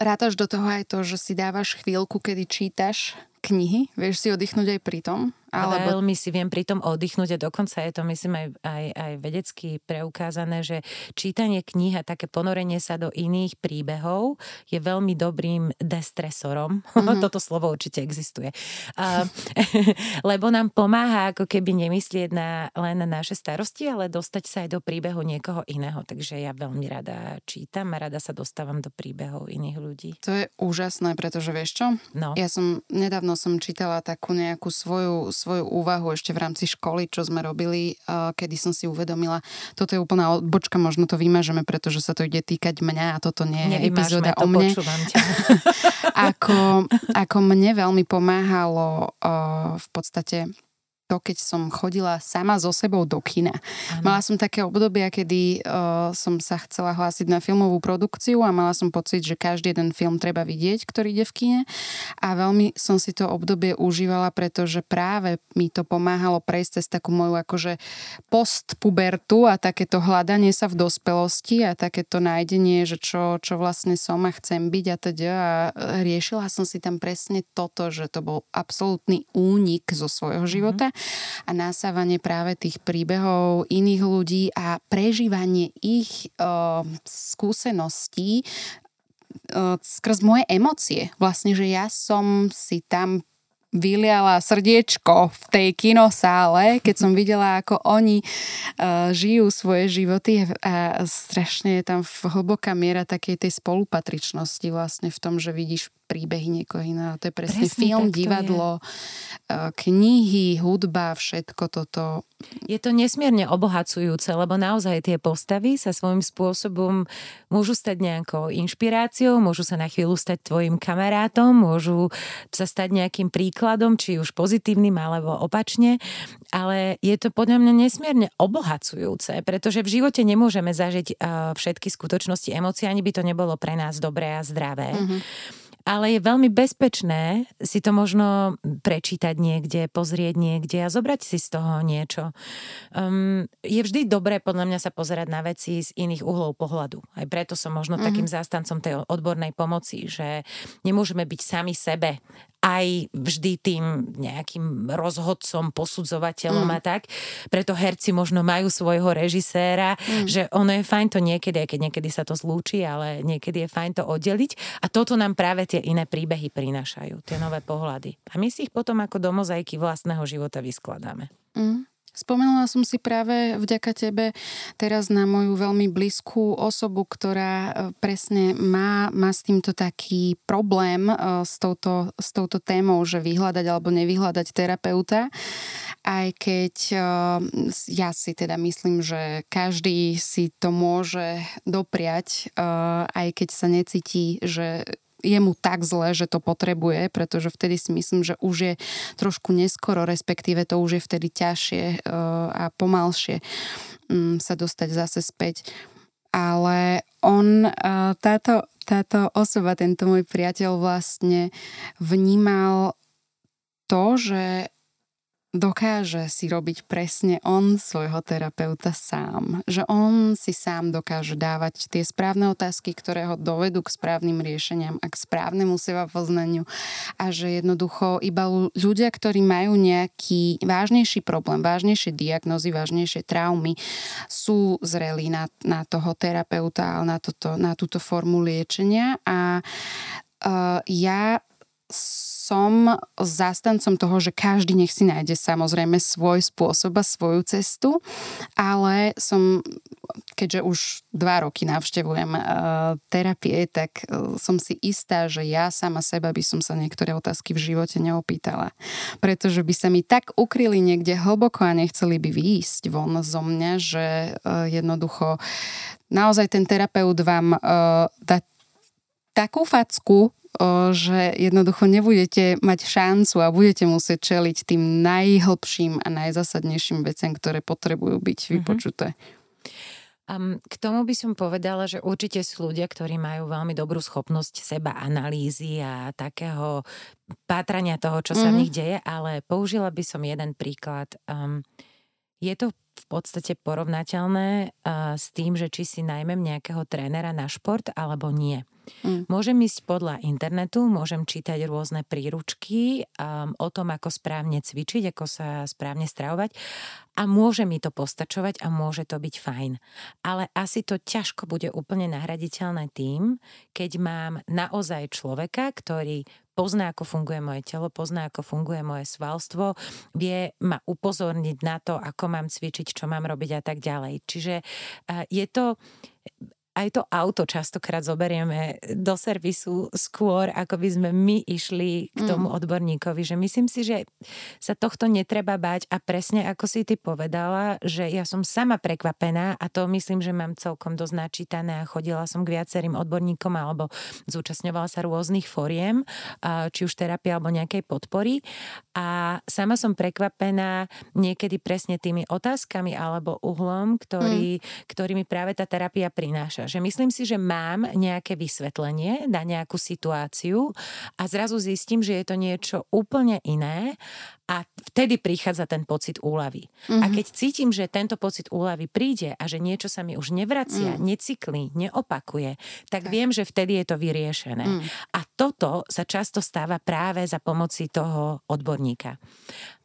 Speaker 1: Rátaš do toho aj to, že si dávaš chvíľku, kedy čítaš knihy? Vieš si oddychnúť aj pri tom?
Speaker 3: Alebo... Veľmi si viem pri tom oddychnúť a dokonca je to myslím aj, aj, aj vedecky preukázané, že čítanie kníh a také ponorenie sa do iných príbehov je veľmi dobrým destresorom. Mm-hmm. Toto slovo určite existuje. Uh, lebo nám pomáha ako keby nemyslieť na, len na naše starosti, ale dostať sa aj do príbehu niekoho iného. Takže ja veľmi rada čítam a rada sa dostávam do príbehov iných ľudí.
Speaker 1: To je úžasné, pretože vieš čo?
Speaker 3: No.
Speaker 1: Ja som, nedávno som čítala takú nejakú svoju svoju úvahu ešte v rámci školy, čo sme robili, kedy som si uvedomila, toto je úplná odbočka, možno to vymažeme, pretože sa to ide týkať mňa a toto nie je epizóda o mne. ako, ako mne veľmi pomáhalo v podstate to, keď som chodila sama so sebou do kina. Ano. Mala som také obdobia, kedy uh, som sa chcela hlásiť na filmovú produkciu a mala som pocit, že každý jeden film treba vidieť, ktorý ide v kine. A veľmi som si to obdobie užívala, pretože práve mi to pomáhalo prejsť cez takú moju akože postpubertu a takéto hľadanie sa v dospelosti a takéto nájdenie, že čo, čo vlastne som a chcem byť a teda. A riešila som si tam presne toto, že to bol absolútny únik zo svojho mhm. života. Mm-hmm a nasávanie práve tých príbehov iných ľudí a prežívanie ich uh, skúseností uh, skrz moje emócie. Vlastne, že ja som si tam vyliala srdiečko v tej kinosále, keď som videla, ako oni uh, žijú svoje životy a strašne je tam hlboká miera takej tej spolupatričnosti vlastne v tom, že vidíš príbehy niekoho iného. To je presne, presne film, divadlo, je. knihy, hudba, všetko toto.
Speaker 3: Je to nesmierne obohacujúce, lebo naozaj tie postavy sa svojím spôsobom môžu stať nejakou inšpiráciou, môžu sa na chvíľu stať tvojim kamarátom, môžu sa stať nejakým príkladom, či už pozitívnym alebo opačne, ale je to podľa mňa nesmierne obohacujúce, pretože v živote nemôžeme zažiť všetky skutočnosti emócií, ani by to nebolo pre nás dobré a zdravé. Mm-hmm ale je veľmi bezpečné si to možno prečítať niekde, pozrieť niekde a zobrať si z toho niečo. Um, je vždy dobré podľa mňa sa pozerať na veci z iných uhlov pohľadu. Aj preto som možno mm-hmm. takým zástancom tej odbornej pomoci, že nemôžeme byť sami sebe aj vždy tým nejakým rozhodcom, posudzovateľom mm. a tak. Preto herci možno majú svojho režiséra, mm. že ono je fajn to niekedy, aj keď niekedy sa to zlúči, ale niekedy je fajn to oddeliť. A toto nám práve tie iné príbehy prinášajú, tie nové pohľady. A my si ich potom ako do mozaiky vlastného života vyskladáme.
Speaker 1: Mm. Spomenula som si práve vďaka tebe teraz na moju veľmi blízkú osobu, ktorá e, presne má, má s týmto taký problém e, s touto, s touto témou, že vyhľadať alebo nevyhľadať terapeuta. Aj keď e, ja si teda myslím, že každý si to môže dopriať, aj keď sa necíti, že je mu tak zle, že to potrebuje, pretože vtedy si myslím, že už je trošku neskoro, respektíve to už je vtedy ťažšie eh, a pomalšie mm, sa dostať zase späť. Ale on, eh, táto, táto osoba, tento môj priateľ vlastne vnímal to, že dokáže si robiť presne on svojho terapeuta sám. Že on si sám dokáže dávať tie správne otázky, ktoré ho dovedú k správnym riešeniam a k správnemu seba poznaniu. A že jednoducho iba ľudia, ktorí majú nejaký vážnejší problém, vážnejšie diagnozy, vážnejšie traumy, sú zrelí na, na toho terapeuta, na, toto, na túto formu liečenia. A uh, ja som zástancom toho, že každý nech si nájde samozrejme svoj spôsob a svoju cestu, ale som, keďže už dva roky navštevujem uh, terapie, tak uh, som si istá, že ja sama seba by som sa niektoré otázky v živote neopýtala. Pretože by sa mi tak ukryli niekde hlboko a nechceli by výjsť von zo mňa, že uh, jednoducho naozaj ten terapeut vám uh, dá takú facku, že jednoducho nebudete mať šancu a budete musieť čeliť tým najhlbším a najzasadnejším veciam, ktoré potrebujú byť mhm. vypočuté.
Speaker 3: Um, k tomu by som povedala, že určite sú ľudia, ktorí majú veľmi dobrú schopnosť seba analýzy a takého pátrania toho, čo sa mm-hmm. v mhm. nich deje, ale použila by som jeden príklad. Um, je to v podstate porovnateľné uh, s tým, že či si najmem nejakého trénera na šport alebo nie. Mm. Môžem ísť podľa internetu, môžem čítať rôzne príručky um, o tom, ako správne cvičiť, ako sa správne stravovať a môže mi to postačovať a môže to byť fajn. Ale asi to ťažko bude úplne nahraditeľné tým, keď mám naozaj človeka, ktorý pozná, ako funguje moje telo, pozná, ako funguje moje svalstvo, vie ma upozorniť na to, ako mám cvičiť, čo mám robiť a tak ďalej. Čiže uh, je to aj to auto častokrát zoberieme do servisu skôr, ako by sme my išli k tomu mm. odborníkovi. Že myslím si, že sa tohto netreba bať a presne ako si ty povedala, že ja som sama prekvapená a to myslím, že mám celkom dosť načítané a chodila som k viacerým odborníkom alebo zúčastňovala sa rôznych foriem, či už terapie alebo nejakej podpory a sama som prekvapená niekedy presne tými otázkami alebo uhlom, ktorý, mm. ktorý mi práve tá terapia prináša prináša. Že myslím si, že mám nejaké vysvetlenie na nejakú situáciu a zrazu zistím, že je to niečo úplne iné a vtedy prichádza ten pocit úlavy. Mm-hmm. A mhm. keď cítim, že tento pocit úlavy príde a že niečo sa mi už nevracia, mm. necyklí, neopakuje, tak, tak viem, že vtedy je to vyriešené. Mm. A toto sa často stáva práve za pomoci toho odborníka.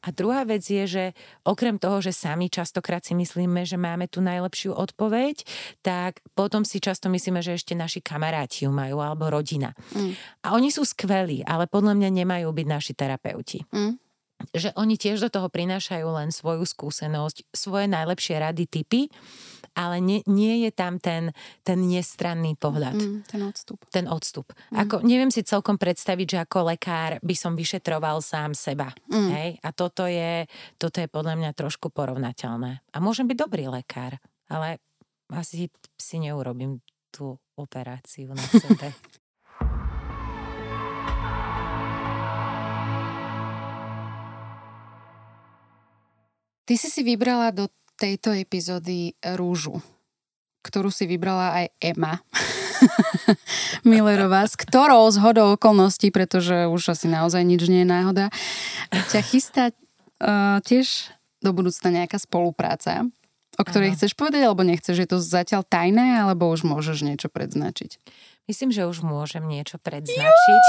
Speaker 3: A druhá vec je, že okrem toho, že sami častokrát si myslíme, že máme tú najlepšiu odpoveď, tak potom si často myslíme, že ešte naši kamaráti ju majú alebo rodina. Mm. A oni sú skvelí, ale podľa mňa nemajú byť naši terapeuti. Mm že oni tiež do toho prinášajú len svoju skúsenosť, svoje najlepšie rady, typy, ale nie, nie je tam ten, ten nestranný pohľad. Mm,
Speaker 1: ten odstup.
Speaker 3: Ten odstup. Mm. Ako, neviem si celkom predstaviť, že ako lekár by som vyšetroval sám seba. Mm. Hej? A toto je, toto je podľa mňa trošku porovnateľné. A môžem byť dobrý lekár, ale asi si neurobím tú operáciu na sebe.
Speaker 1: Ty si si vybrala do tejto epizódy rúžu, ktorú si vybrala aj Emma Millerová, s ktorou z hodou okolností, pretože už asi naozaj nič nie je náhoda, ťa chystá uh, tiež do budúcna nejaká spolupráca, o ktorej Aha. chceš povedať, alebo nechceš? Je to zatiaľ tajné, alebo už môžeš niečo predznačiť?
Speaker 3: Myslím, že už môžem niečo predznačiť.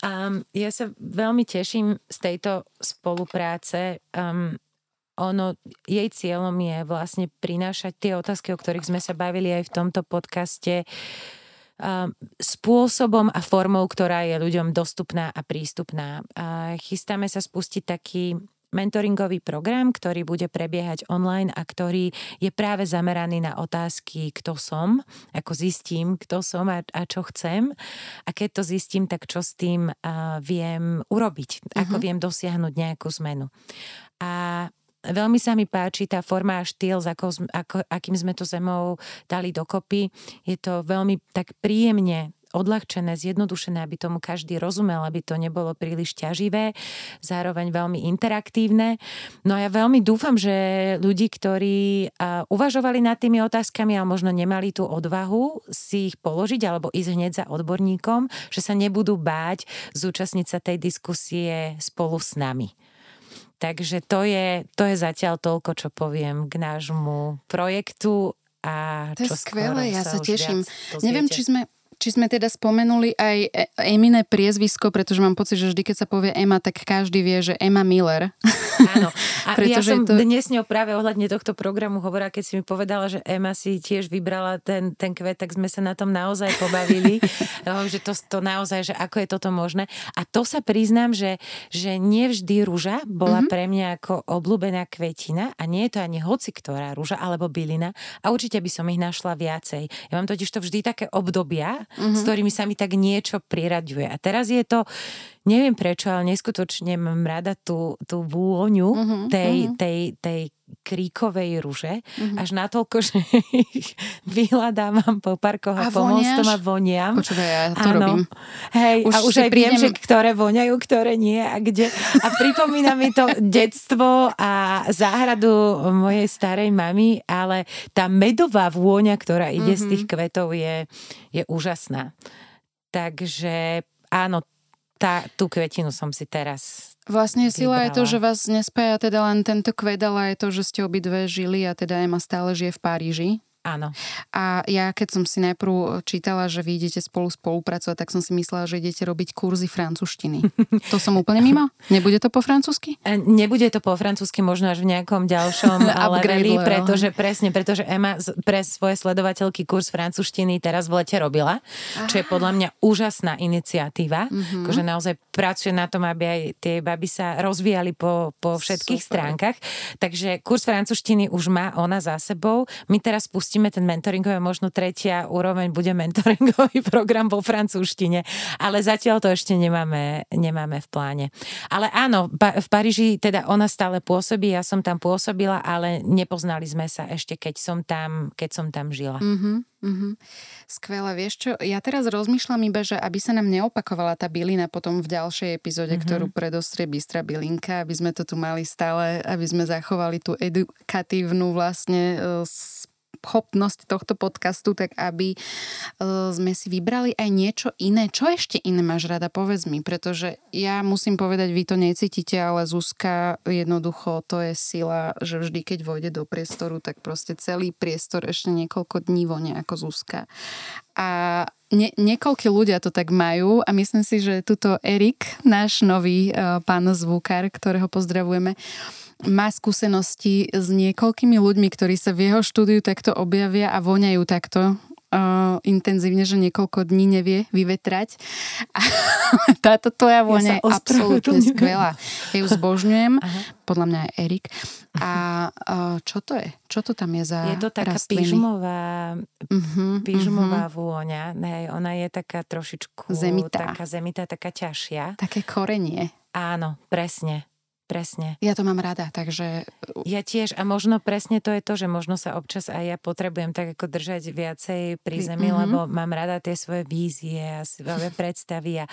Speaker 3: um, ja sa veľmi teším z tejto spolupráce. Um, ono, jej cieľom je vlastne prinášať tie otázky, o ktorých sme sa bavili aj v tomto podcaste, um, spôsobom a formou, ktorá je ľuďom dostupná a prístupná. A chystáme sa spustiť taký mentoringový program, ktorý bude prebiehať online a ktorý je práve zameraný na otázky, kto som, ako zistím, kto som a, a čo chcem. A keď to zistím, tak čo s tým uh, viem urobiť, uh-huh. ako mhm. viem dosiahnuť nejakú zmenu. A Veľmi sa mi páči tá forma a štýl, ako, ako, akým sme to zemou dali dokopy. Je to veľmi tak príjemne odľahčené, zjednodušené, aby tomu každý rozumel, aby to nebolo príliš ťaživé, zároveň veľmi interaktívne. No a ja veľmi dúfam, že ľudí, ktorí uvažovali nad tými otázkami a možno nemali tú odvahu si ich položiť alebo ísť hneď za odborníkom, že sa nebudú báť zúčastniť sa tej diskusie spolu s nami. Takže to je, to je zatiaľ toľko, čo poviem k nášmu projektu a
Speaker 1: to
Speaker 3: čo
Speaker 1: je skvelé, ja sa,
Speaker 3: sa
Speaker 1: teším. Neviem, či sme, či sme teda spomenuli aj e- Emine priezvisko, pretože mám pocit, že vždy, keď sa povie Emma, tak každý vie, že Emma Miller.
Speaker 3: Áno. A ja som to... dnes ňou práve ohľadne tohto programu hovorila, keď si mi povedala, že Emma si tiež vybrala ten, ten kvet, tak sme sa na tom naozaj pobavili, že to, to naozaj, že ako je toto možné. A to sa priznám, že, že nevždy rúža bola mm-hmm. pre mňa ako obľúbená kvetina a nie je to ani hoci ktorá rúža alebo bylina a určite by som ich našla viacej. Ja mám totiž to vždy také obdobia, mm-hmm. s ktorými sa mi tak niečo priraďuje. A teraz je to, neviem prečo, ale neskutočne mám rada tú, tú vôňu mm-hmm. tej, tej, tej kríkovej ruže, mm-hmm. až natoľko, že ich vyhľadávam po parkoch a, a po mostom a voniam.
Speaker 1: Počúvaj, ja to ano. robím.
Speaker 3: Hej, už a už aj prídem... viem, že ktoré voňajú, ktoré nie a kde. A pripomína mi to detstvo a záhradu mojej starej mamy, ale tá medová vôňa, ktorá ide mm-hmm. z tých kvetov je, je úžasná. Takže áno, tá, tú kvetinu som si teraz
Speaker 1: Vlastne sila je to, že vás nespája teda len tento kvet, ale aj to, že ste obidve žili a teda Ema stále žije v Paríži.
Speaker 3: Áno.
Speaker 1: A ja keď som si najprv čítala, že vy idete spolu spolupracovať, tak som si myslela, že idete robiť kurzy francúzštiny. To som úplne mimo? Nebude to po francúzsky?
Speaker 3: E, nebude to po francúzsky, možno až v nejakom ďalšom leveli, pretože presne, pretože Ema pre svoje sledovateľky kurz francúzštiny teraz v lete robila, Aha. čo je podľa mňa úžasná iniciatíva, mm-hmm. akože naozaj pracuje na tom, aby aj tie baby sa rozvíjali po, po všetkých Super. stránkach. Takže kurz francúzštiny už má ona za sebou. My teraz pustíme spustíme ten mentoringový, možno tretia úroveň bude mentoringový program vo francúzštine, ale zatiaľ to ešte nemáme, nemáme v pláne. Ale áno, v Paríži teda ona stále pôsobí, ja som tam pôsobila, ale nepoznali sme sa ešte, keď som tam, keď som tam žila.
Speaker 1: Mm-hmm. Mm-hmm. Skvelé, vieš čo, ja teraz rozmýšľam iba, že aby sa nám neopakovala tá bylina potom v ďalšej epizóde, mm-hmm. ktorú predostrie Bystra bylinka, aby sme to tu mali stále, aby sme zachovali tú edukatívnu vlastne e, schopnosť tohto podcastu, tak aby uh, sme si vybrali aj niečo iné. Čo ešte iné máš rada? Povedz mi, pretože ja musím povedať, vy to necítite, ale Zuzka jednoducho to je sila, že vždy, keď vojde do priestoru, tak proste celý priestor ešte niekoľko dní vonia ako Zuzka. A nie, niekoľkí ľudia to tak majú a myslím si, že tuto Erik, náš nový uh, pán zvukár, ktorého pozdravujeme, uh, má skúsenosti s niekoľkými ľuďmi, ktorí sa v jeho štúdiu takto objavia a voňajú takto uh, intenzívne, že niekoľko dní nevie vyvetrať. A táto tvoja vôňa ja je absolútne skvelá. Ja ju zbožňujem, Aha. podľa mňa je Erik. A uh, čo to je? Čo to tam je za
Speaker 3: Je to taká
Speaker 1: rastliny?
Speaker 3: pyžmová, uh-huh, pyžmová uh-huh. vôňa. Nej, ona je taká trošičku...
Speaker 1: Zemitá.
Speaker 3: Taká zemitá, taká ťažšia.
Speaker 1: Také korenie.
Speaker 3: Áno, presne. Presne.
Speaker 1: Ja to mám rada, takže...
Speaker 3: Ja tiež a možno presne to je to, že možno sa občas aj ja potrebujem tak ako držať viacej pri zemi, mm-hmm. lebo mám rada tie svoje vízie a svoje predstavy a,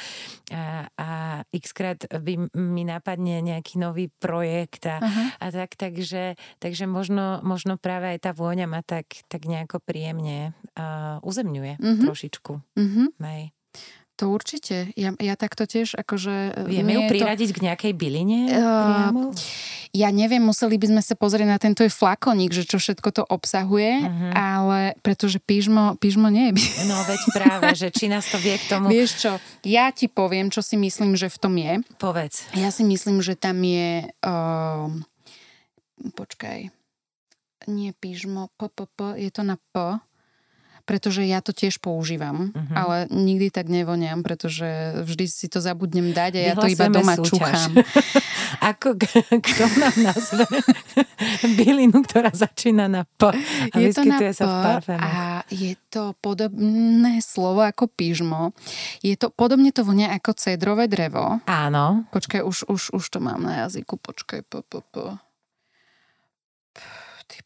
Speaker 3: a, a xkrát by mi napadne nejaký nový projekt a, uh-huh. a tak, takže, takže možno, možno práve aj tá vôňa ma tak, tak nejako príjemne uh, uzemňuje mm-hmm. trošičku. Mm-hmm. Hej.
Speaker 1: To určite. Ja, ja takto tiež akože...
Speaker 3: Vieme ju priradiť to... k nejakej byline? Uh,
Speaker 1: ja neviem, museli by sme sa pozrieť na tento flakoník, že čo všetko to obsahuje, uh-huh. ale pretože pížmo, pížmo nie je.
Speaker 3: No veď práve, že či nás to vie k tomu...
Speaker 1: Vieš čo, ja ti poviem, čo si myslím, že v tom je.
Speaker 3: Povedz.
Speaker 1: Ja si myslím, že tam je... Uh, počkaj. Nie pížmo, p, p, p, je to na P pretože ja to tiež používam, uh-huh. ale nikdy tak nevoniam, pretože vždy si to zabudnem dať a ja to iba doma súťaž. čúcham.
Speaker 3: Ako kto nám nazve bylinu, ktorá začína na P a je to na P sa v
Speaker 1: a je to podobné slovo ako pyžmo. Je to, podobne to vonia ako cedrové drevo.
Speaker 3: Áno.
Speaker 1: Počkaj, už, už, už to mám na jazyku, počkaj, p, p, p. Ty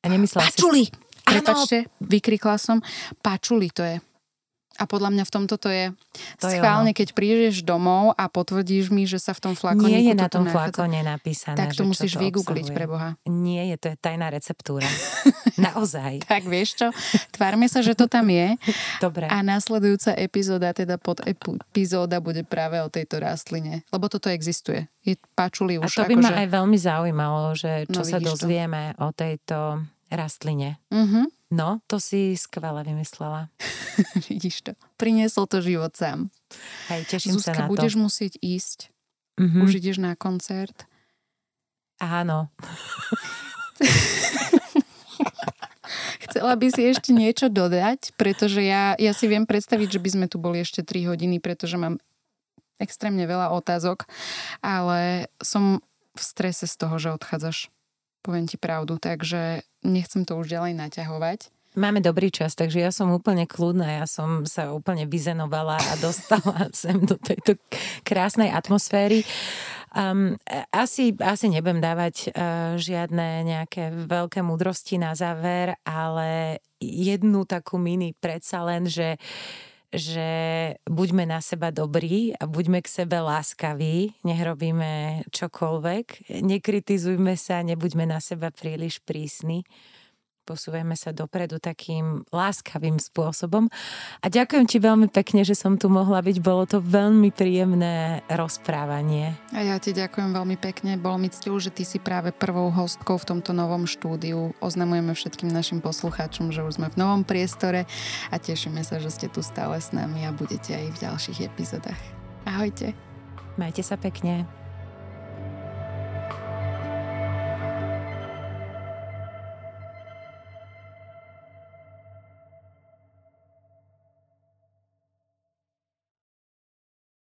Speaker 3: A nemyslela
Speaker 1: Pačuli! si... Prepačte, vykrikla som. Pačuli to je. A podľa mňa v tomto to je to schválne, je keď prídeš domov a potvrdíš mi, že sa v tom flakone...
Speaker 3: Nie je na tom flakone napísané,
Speaker 1: Tak to musíš vygoogliť pre Boha.
Speaker 3: Nie je, to je tajná receptúra. Naozaj.
Speaker 1: Tak vieš čo, tvárme sa, že to tam je.
Speaker 3: Dobre.
Speaker 1: A následujúca epizóda, teda pod epizóda bude práve o tejto rastline. Lebo toto existuje. Je páčuli už.
Speaker 3: A to by
Speaker 1: ako
Speaker 3: ma aj veľmi zaujímalo, že čo
Speaker 1: No,
Speaker 3: sa
Speaker 1: vidíš to.
Speaker 3: dozvieme o tejto rastline.
Speaker 1: Mhm,
Speaker 3: No, to si skvele vymyslela.
Speaker 1: vidíš to. Priniesol to život sám.
Speaker 3: Hej, teším sa
Speaker 1: Zuzka,
Speaker 3: na to.
Speaker 1: budeš musieť ísť.
Speaker 3: Mhm.
Speaker 1: Už ideš na koncert.
Speaker 3: Áno.
Speaker 1: Chcela by si ešte niečo dodať, pretože ja, ja si viem predstaviť, že by sme tu boli ešte 3 hodiny, pretože mám extrémne veľa otázok, ale som v strese z toho, že odchádzaš. Poviem ti pravdu, takže nechcem to už ďalej naťahovať.
Speaker 3: Máme dobrý čas, takže ja som úplne kľudná. Ja som sa úplne vyzenovala a dostala sem do tejto krásnej atmosféry. Um, asi, asi nebudem dávať uh, žiadne nejaké veľké múdrosti na záver, ale jednu takú mini predsa len, že že buďme na seba dobrí a buďme k sebe láskaví, nech robíme čokoľvek, nekritizujme sa, nebuďme na seba príliš prísni posúvame sa dopredu takým láskavým spôsobom. A ďakujem ti veľmi pekne, že som tu mohla byť. Bolo to veľmi príjemné rozprávanie.
Speaker 1: A ja ti ďakujem veľmi pekne. Bolo mi cťou, že ty si práve prvou hostkou v tomto novom štúdiu. Oznamujeme všetkým našim poslucháčom, že už sme v novom priestore a tešíme sa, že ste tu stále s nami a budete aj v ďalších epizódach. Ahojte.
Speaker 3: Majte sa pekne.